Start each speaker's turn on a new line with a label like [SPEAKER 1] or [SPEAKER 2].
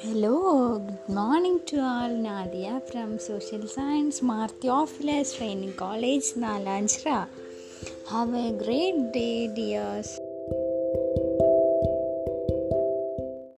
[SPEAKER 1] Hello, good morning to all. Nadia from Social Science, Marthiophilus Training College, Nalanjra. Have a great day, dears.